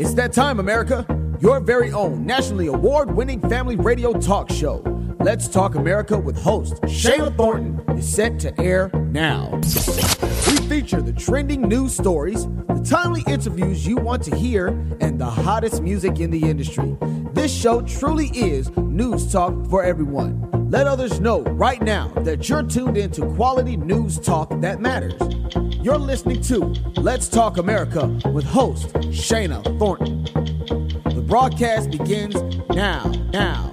It's that time, America. Your very own nationally award winning family radio talk show. Let's Talk America with host Shana Thornton is set to air now. We feature the trending news stories, the timely interviews you want to hear, and the hottest music in the industry. This show truly is news talk for everyone. Let others know right now that you're tuned into quality news talk that matters. You're listening to Let's Talk America with host Shana Thornton. The broadcast begins now, now,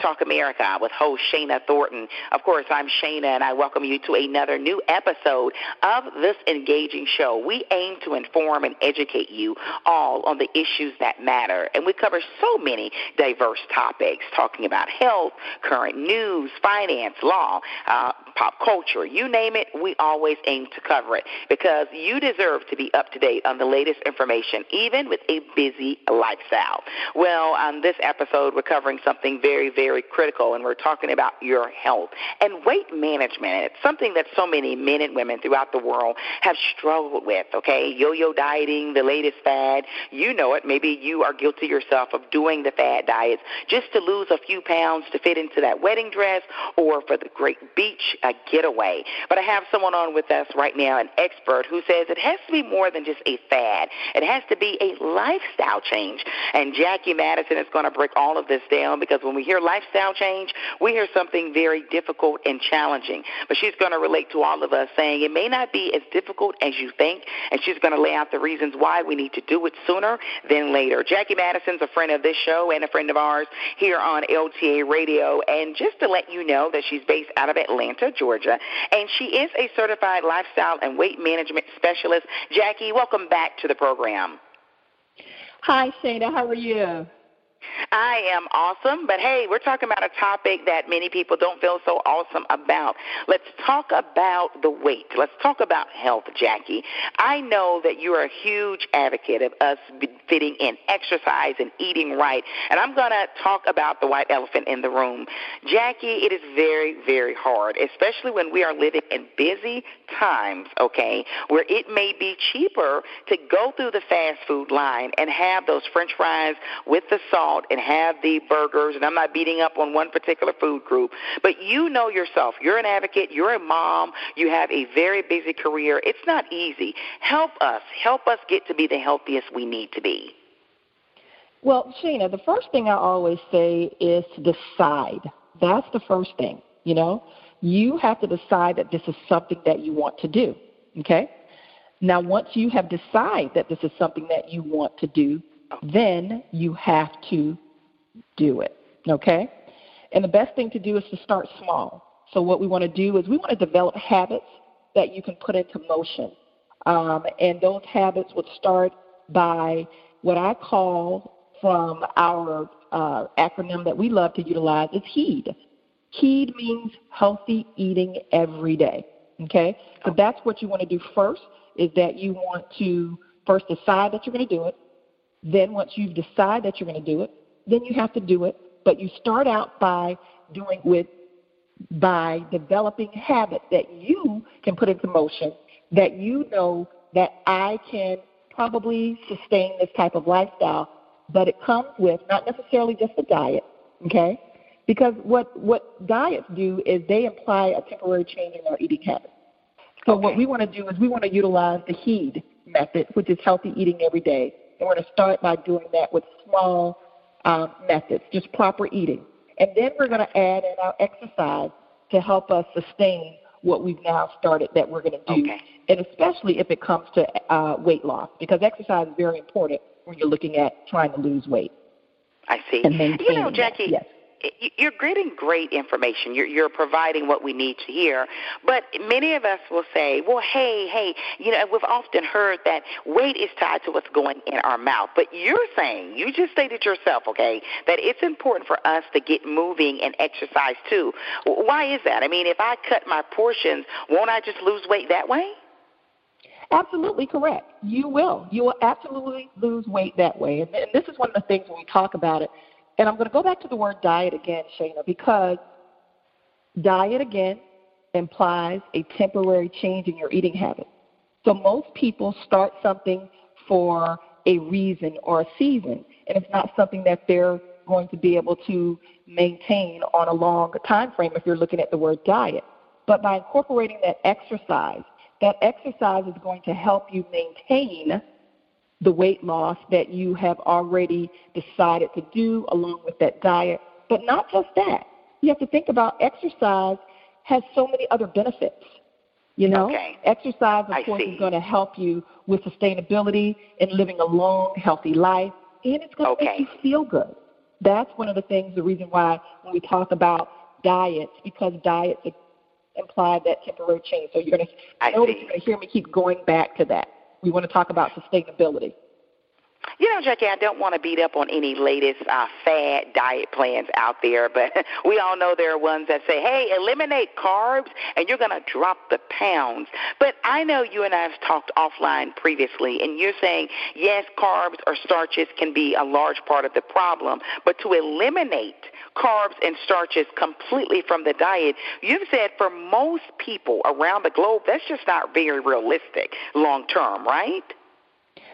Talk America with host Shana Thornton. Of course, I'm Shana, and I welcome you to another new episode of this engaging show. We aim to inform and educate you all on the issues that matter, and we cover so many diverse topics, talking about health, current news, finance, law, uh, pop culture, you name it, we always aim to cover it because you deserve to be up to date on the latest information, even with a busy lifestyle. Well, on this episode, we're covering something very, very critical, and we're talking about your health and weight management. It's something that so many men and women throughout the world have struggled with, okay? Yo yo dieting, the latest fad. You know it. Maybe you are guilty yourself of doing the fad diets just to lose a few pounds to fit into that wedding dress or for the great beach a getaway. But I have someone on with us right now, an expert who says it has to be more than just a fad. It has to be a lifestyle change. And Jackie Madison is going to break all of this down because when we hear lifestyle change, we hear something very difficult and challenging. But she's going to relate to all of us saying it may not be as difficult as you think, and she's going to lay out the reasons why we need to do it sooner than later. Jackie Madison's a friend of this show and a friend of ours here on LTA Radio. And just to let you know that she's based out of Atlanta, Georgia, and she is a certified lifestyle and weight management specialist. Jackie, welcome back to the program. Hi, Shana. How are you? I am awesome, but hey, we're talking about a topic that many people don't feel so awesome about. Let's talk about the weight. Let's talk about health, Jackie. I know that you are a huge advocate of us fitting in exercise and eating right, and I'm going to talk about the white elephant in the room. Jackie, it is very, very hard, especially when we are living in busy times, okay, where it may be cheaper to go through the fast food line and have those french fries with the salt and have the burgers, and I'm not beating up on one particular food group, but you know yourself. You're an advocate, you're a mom, you have a very busy career. It's not easy. Help us. Help us get to be the healthiest we need to be. Well, Sheena, the first thing I always say is to decide. That's the first thing, you know? You have to decide that this is something that you want to do, okay? Now, once you have decided that this is something that you want to do, oh. then you have to do it. Okay? And the best thing to do is to start small. So, what we want to do is we want to develop habits that you can put into motion. Um, and those habits would start by what I call from our uh, acronym that we love to utilize is HEED. HEED means healthy eating every day. Okay? So that's what you want to do first is that you want to first decide that you're going to do it. Then, once you've decided that you're going to do it, then you have to do it. But you start out by doing with by developing habits that you can put into motion that you know that I can probably sustain this type of lifestyle, but it comes with not necessarily just a diet, okay? Because what what diets do is they imply a temporary change in our eating habits. So okay. what we want to do is we want to utilize the HEED method, which is healthy eating every day and we're going to start by doing that with small um, methods, just proper eating. And then we're going to add in our exercise to help us sustain what we've now started that we're going to do. Okay. And especially if it comes to uh, weight loss, because exercise is very important when you're looking at trying to lose weight. I see. And you know, Jackie, yes you're getting great information. You're, you're providing what we need to hear. But many of us will say, well, hey, hey, you know, we've often heard that weight is tied to what's going in our mouth. But you're saying, you just stated yourself, okay, that it's important for us to get moving and exercise too. Why is that? I mean, if I cut my portions, won't I just lose weight that way? Absolutely correct. You will. You will absolutely lose weight that way. And, and this is one of the things when we talk about it. And I'm going to go back to the word diet again, Shana, because diet again implies a temporary change in your eating habits. So most people start something for a reason or a season, and it's not something that they're going to be able to maintain on a long time frame if you're looking at the word diet. But by incorporating that exercise, that exercise is going to help you maintain the weight loss that you have already decided to do along with that diet. But not just that. You have to think about exercise has so many other benefits. You know, okay. exercise, of I course, see. is going to help you with sustainability and living a long, healthy life, and it's going to Okay. make you feel good. That's one of the things, the reason why when we talk about diets, because diets imply that temporary change. So you're going to I notice you're going to hear me keep going back to that. We want to talk about sustainability. You know, Jackie, I don't want to beat up on any latest uh, fad diet plans out there, but we all know there are ones that say, hey, eliminate carbs and you're going to drop the pounds. But I know you and I have talked offline previously, and you're saying, yes, carbs or starches can be a large part of the problem, but to eliminate carbs and starches completely from the diet, you've said for most people around the globe, that's just not very realistic long term, right?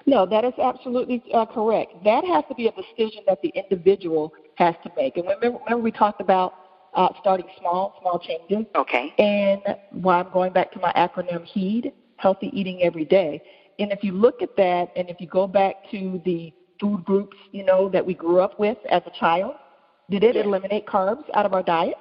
No, that is absolutely uh, correct. That has to be a decision that the individual has to make. And remember, remember we talked about uh, starting small, small changes. Okay. And why I'm going back to my acronym HEED, Healthy Eating Every Day. And if you look at that, and if you go back to the food groups, you know, that we grew up with as a child, did it Yes. eliminate carbs out of our diet?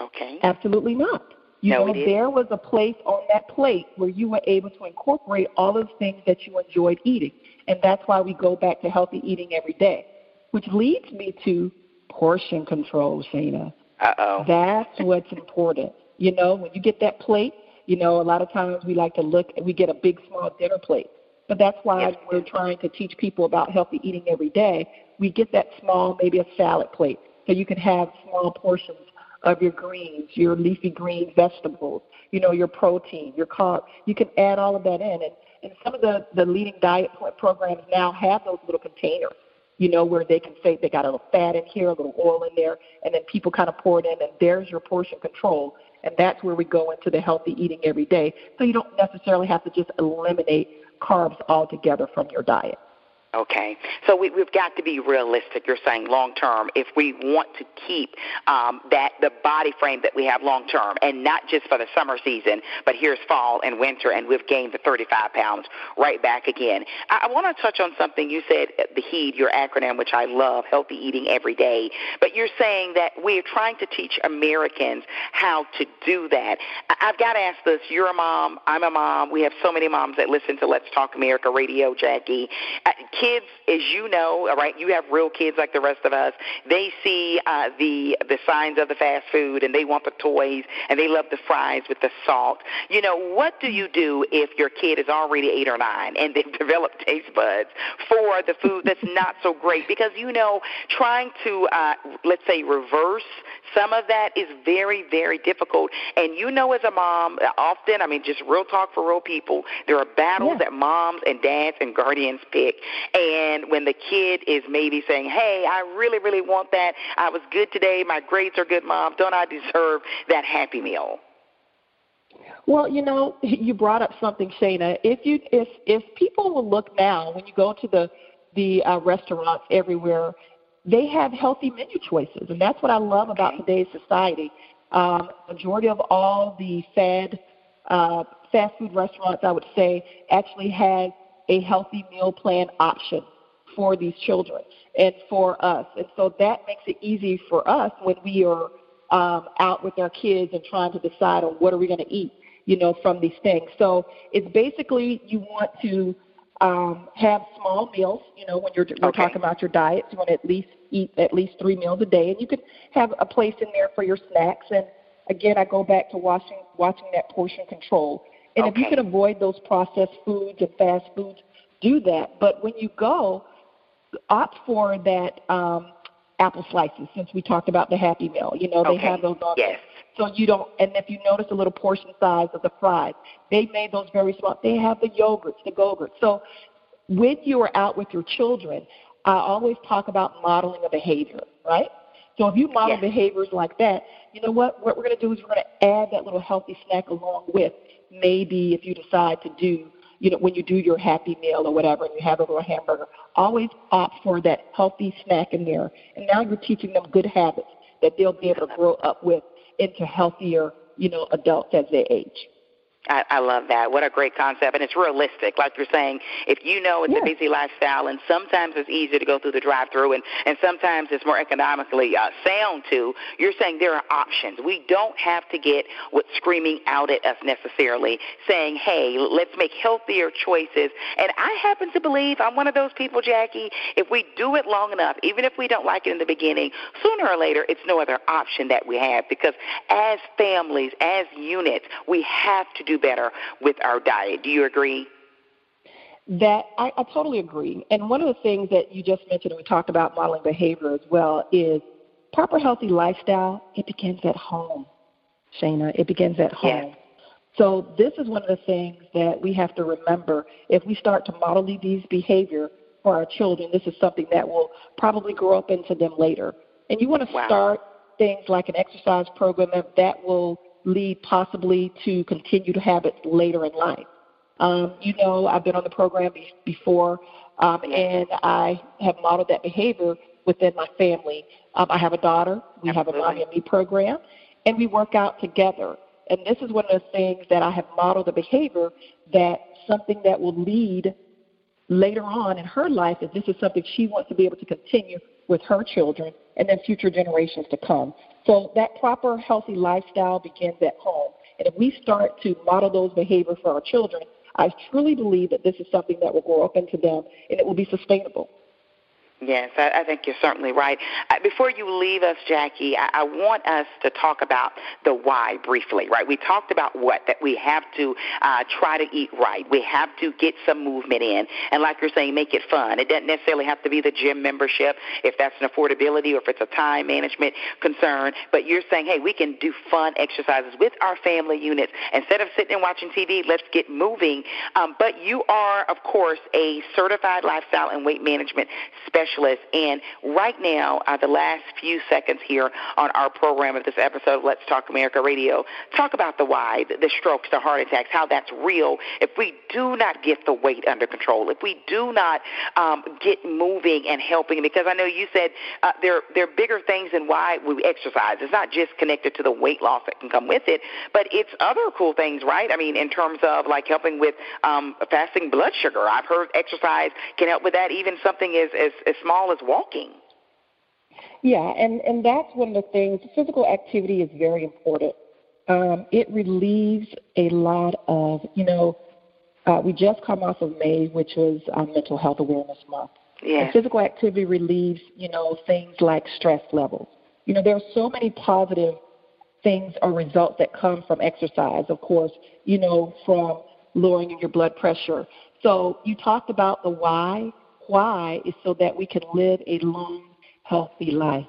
Okay. Absolutely not. You No, know, there was a place on that plate where you were able to incorporate all of the things that you enjoyed eating. And that's why we go back to healthy eating every day, which leads me to portion control, Shana. Uh oh. That's what's important. You know, when you get that plate, you know, a lot of times we like to look, we get a big, small dinner plate. But that's why Yes. we're trying to teach people about healthy eating every day. We get that small, maybe a salad plate, so you can have small portions of your greens, your leafy green vegetables, you know, your protein, your carb. You can add all of that in. And, and some of the, the leading diet pro- programs now have those little containers, you know, where they can say they got a little fat in here, a little oil in there, and then people kind of pour it in, and there's your portion control. And that's where we go into the healthy eating every day. So you don't necessarily have to just eliminate carbs altogether from your diet. Okay, so we, we've got to be realistic. You're saying long term, if we want to keep um, that the body frame that we have long term, and not just for the summer season, but here's fall and winter, and we've gained the 35 pounds right back again. I, I want to touch on something you said, the HEED, your acronym, which I love, healthy eating every day. But you're saying that we're trying to teach Americans how to do that. I, I've got to ask this: You're a mom, I'm a mom. We have so many moms that listen to Let's Talk America Radio, Jackie. Uh, kids, as you know, all right, you have real kids like the rest of us. They see uh, the the signs of the fast food, and they want the toys, and they love the fries with the salt. You know, what do you do if your kid is already eight or nine and they've developed taste buds for the food that's not so great? Because you know, trying to uh, let's say reverse some of that is very, very difficult. And you know, as a mom, often, I mean, just real talk for real people, there are battles Yeah. that moms and dads and guardians pick. And when the kid is maybe saying, hey, I really, really want that. I was good today. My grades are good, mom. Don't I deserve that happy meal? Well, you know, you brought up something, Shana. If you if if people will look now when you go to the the uh, restaurants everywhere, they have healthy menu choices, and that's what I love about today's society. Um, majority of all the fad uh, fast food restaurants, I would say, actually has a healthy meal plan option for these children and for us, and so that makes it easy for us when we are um, out with our kids and trying to decide on what are we going to eat, you know, from these things. So it's basically you want to um, have small meals. You know, when you're we're Okay. talking about your diet, you want to at least eat at least three meals a day, and you could have a place in there for your snacks. And again, I go back to watching watching that portion control. And if you can avoid those processed foods and fast foods, do that. But when you go, opt for that um, apple slices since we talked about the Happy Meal. You know, they okay. have those on yes. So you don't, and if you notice a little portion size of the fries, they made those very small. They have the yogurts, the go-gurts. So when you are out with your children, I always talk about modeling a behavior, right? So if you model yes. behaviors like that, you know what? What we're going to do is we're going to add that little healthy snack along with maybe if you decide to do, you know, when you do your happy meal or whatever and you have a little hamburger, always opt for that healthy snack in there. And now you're teaching them good habits that they'll be able to grow up with into healthier, you know, adults as they age. I, I love that. What a great concept. And it's realistic. Like you're saying, if you know it's yeah. a busy lifestyle and sometimes it's easier to go through the drive through and, and sometimes it's more economically uh, sound to, you're saying there are options. We don't have to get what's screaming out at us necessarily, saying, hey, let's make healthier choices. And I happen to believe I'm one of those people, Jackie, if we do it long enough, even if we don't like it in the beginning, sooner or later it's no other option that we have because as families, as units, we have to do better with our diet. Do you agree? That I, I totally agree. And one of the things that you just mentioned, and we talked about modeling behavior as well, is proper healthy lifestyle. It begins at home, Shana. It begins at home. Yes. So this is one of the things that we have to remember. If we start to model these behavior for our children, this is something that will probably grow up into them later. And you want to wow. start things like an exercise program that will lead possibly to continued habits later in life. Um, you know, I've been on the program be- before, um, and I have modeled that behavior within my family. Um, I have a daughter. We Absolutely. have a mommy and me program, and we work out together. And this is one of the things that I have modeled the behavior that something that will lead later on in her life if this is something she wants to be able to continue with her children and then future generations to come. So that proper healthy lifestyle begins at home. And if we start to model those behaviors for our children, I truly believe that this is something that will grow up into them and it will be sustainable. Yes, I, I think you're certainly right. Uh, before you leave us, Jackie, I, I want us to talk about the why briefly, right? We talked about what, that we have to uh, try to eat right. We have to get some movement in. And like you're saying, make it fun. It doesn't necessarily have to be the gym membership if that's an affordability or if it's a time management concern. But you're saying, hey, we can do fun exercises with our family units. Instead of sitting and watching TV, let's get moving. Um, but you are, of course, a certified lifestyle and weight management specialist specialist. And right now, uh, the last few seconds here on our program of this episode of Let's Talk America Radio, talk about the why, the, strokes, the heart attacks, how that's real. If we do not get the weight under control, if we do not um, get moving and helping, because I know you said uh, there, there are bigger things than why we exercise. It's not just connected to the weight loss that can come with it, but it's other cool things, right? I mean, in terms of like helping with um, fasting blood sugar. I've heard exercise can help with that, even something as, as, as small as walking. Yeah, and, and that's one of the things. Physical activity is very important. Um, it relieves a lot of, you know, uh, we just come off of May, which was uh, Mental Health Awareness Month. Yeah. And physical activity relieves, you know, things like stress levels. You know, there are so many positive things or results that come from exercise, of course, you know, from lowering your blood pressure. So you talked about the why why is so that we can live a long, healthy life.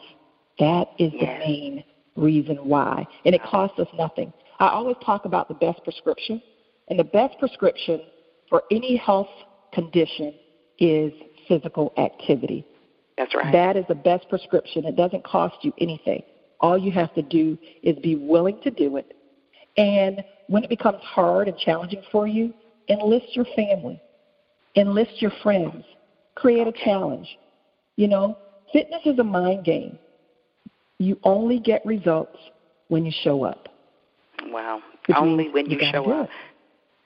That is yes. the main reason why. And it costs us nothing. I always talk about the best prescription. And the best prescription for any health condition is physical activity. That's right. That is the best prescription. It doesn't cost you anything. All you have to do is be willing to do it. And when it becomes hard and challenging for you, enlist your family, enlist your friends, create a challenge. You know, fitness is a mind game. You only get results when you show up. Wow. Which only when you, you show up.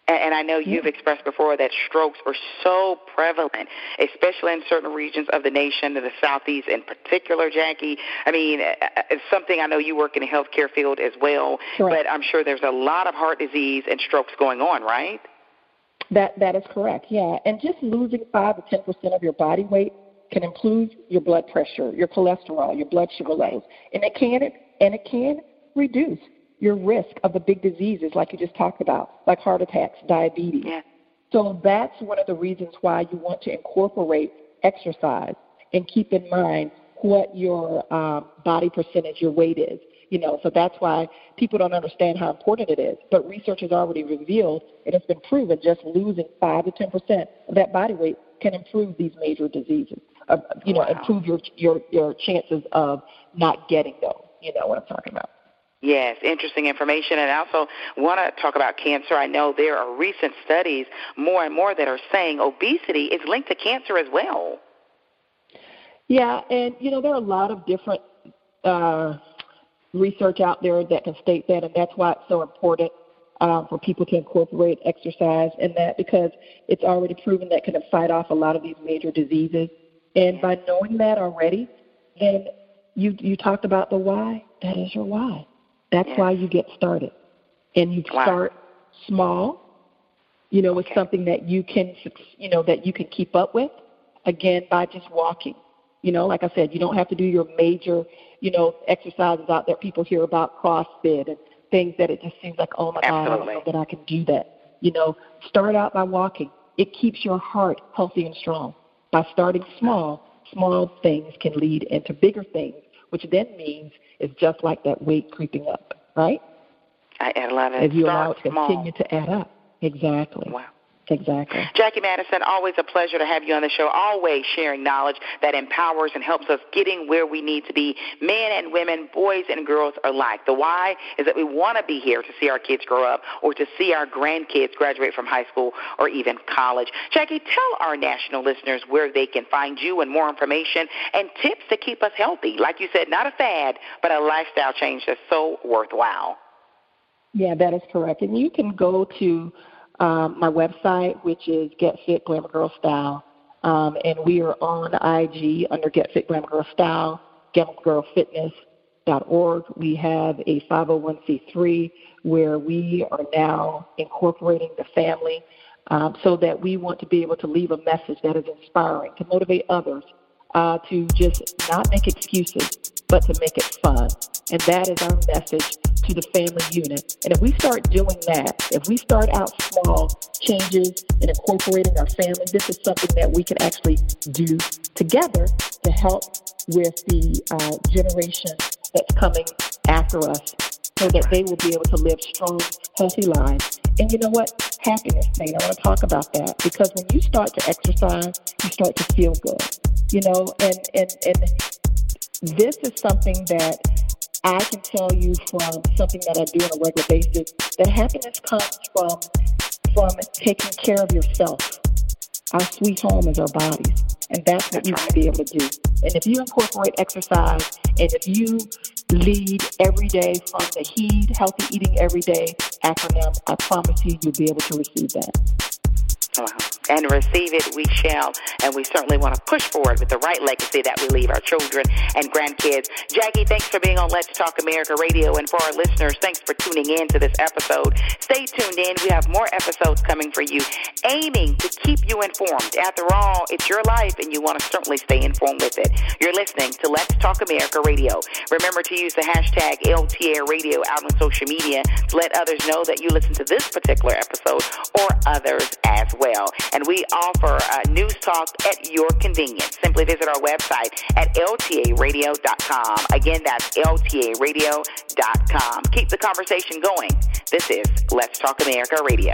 And, I know you've expressed before that strokes are so prevalent, especially in certain regions of the nation, in the southeast in particular, Jackie. I mean, uh, uh, it's something I know you work in the healthcare field as well, but I'm sure there's a lot of heart disease and strokes going on, right? That that is correct. Yeah, and just losing five to ten percent of your body weight can improve your blood pressure, your cholesterol, your blood sugar levels, and it can and it can reduce your risk of the big diseases like you just talked about, like heart attacks, diabetes. Yeah. So that's one of the reasons why you want to incorporate exercise and keep in mind what your um, body percentage, your weight is. You know, so that's why people don't understand how important it is. But research has already revealed and it has been proven just losing five to ten percent of that body weight can improve these major diseases. Uh, you know, wow. improve your your your chances of not getting those. You know what I'm talking about. Yes, interesting information. And I also want to talk about cancer. I know there are recent studies, more and more, that are saying obesity is linked to cancer as well. Yeah, and you know there are a lot of different uh, research out there that can state that, and that's why it's so important um, for people to incorporate exercise in that because it's already proven that can fight off a lot of these major diseases. And by knowing that already, then you you talked about the why. That is your why. That's why you get started, and you wow. start small. You know, with okay. something that you can, you know, that you can keep up with. Again, by just walking. You know, like I said, you don't have to do your major, you know, exercises out there people hear about CrossFit and things that it just seems like, oh my Absolutely. God, I don't know that I can do that. You know, start out by walking. It keeps your heart healthy and strong. By starting small, small things can lead into bigger things, which then means it's just like that weight creeping up, right? I, I love it. If you Start allow it to small. continue to add up. Exactly. Wow. Exactly. Jackie Madison, always a pleasure to have you on the show. Always sharing knowledge that empowers and helps us getting where we need to be, men and women, boys and girls alike. The why is that we want to be here to see our kids grow up or to see our grandkids graduate from high school or even college. Jackie, tell our national listeners where they can find you and more information and tips to keep us healthy. Like you said, not a fad, but a lifestyle change that's so worthwhile. Yeah, that is correct. And you can go to um, my website, which is Get Fit Glamour Girl Style. Um, and we are on IG under Get Fit Glamour Girl Style, glamourgirlfitness.org. We have a 501c3 where we are now incorporating the family um, so that we want to be able to leave a message that is inspiring, to motivate others uh, to just not make excuses, but to make it fun. And that is our message to the family unit. And if we start doing that, if we start out small changes and incorporating our family, this is something that we can actually do together to help with the uh, generation that's coming after us so that they will be able to live strong, healthy lives. And you know what? Happiness, thing. I want to talk about that because when you start to exercise, you start to feel good. You know, and and and this is something that I can tell you from something that I do on a regular basis that happiness comes from from taking care of yourself. Our sweet home is our bodies, and that's what you want to be able to do. And if you incorporate exercise, and if you lead every day from the HEED, Healthy Eating Every Day acronym, I promise you, you'll be able to receive that. Wow. And receive it we shall. And we certainly want to push forward with the right legacy that we leave our children and grandkids. Jackie, thanks for being on Let's Talk America Radio. And for our listeners, thanks for tuning in to this episode. Stay tuned in. We have more episodes coming for you, aiming to keep you informed. After all, it's your life, and you want to certainly stay informed with it. You're listening to Let's Talk America Radio. Remember to use the hashtag LTA Radio out on social media to let others know that you listen to this particular episode or others as well well. And we offer uh, news talk at your convenience. Simply visit our website at ltaradio.com. Again, that's ltaradio.com. Keep the conversation going. This is Let's Talk America Radio.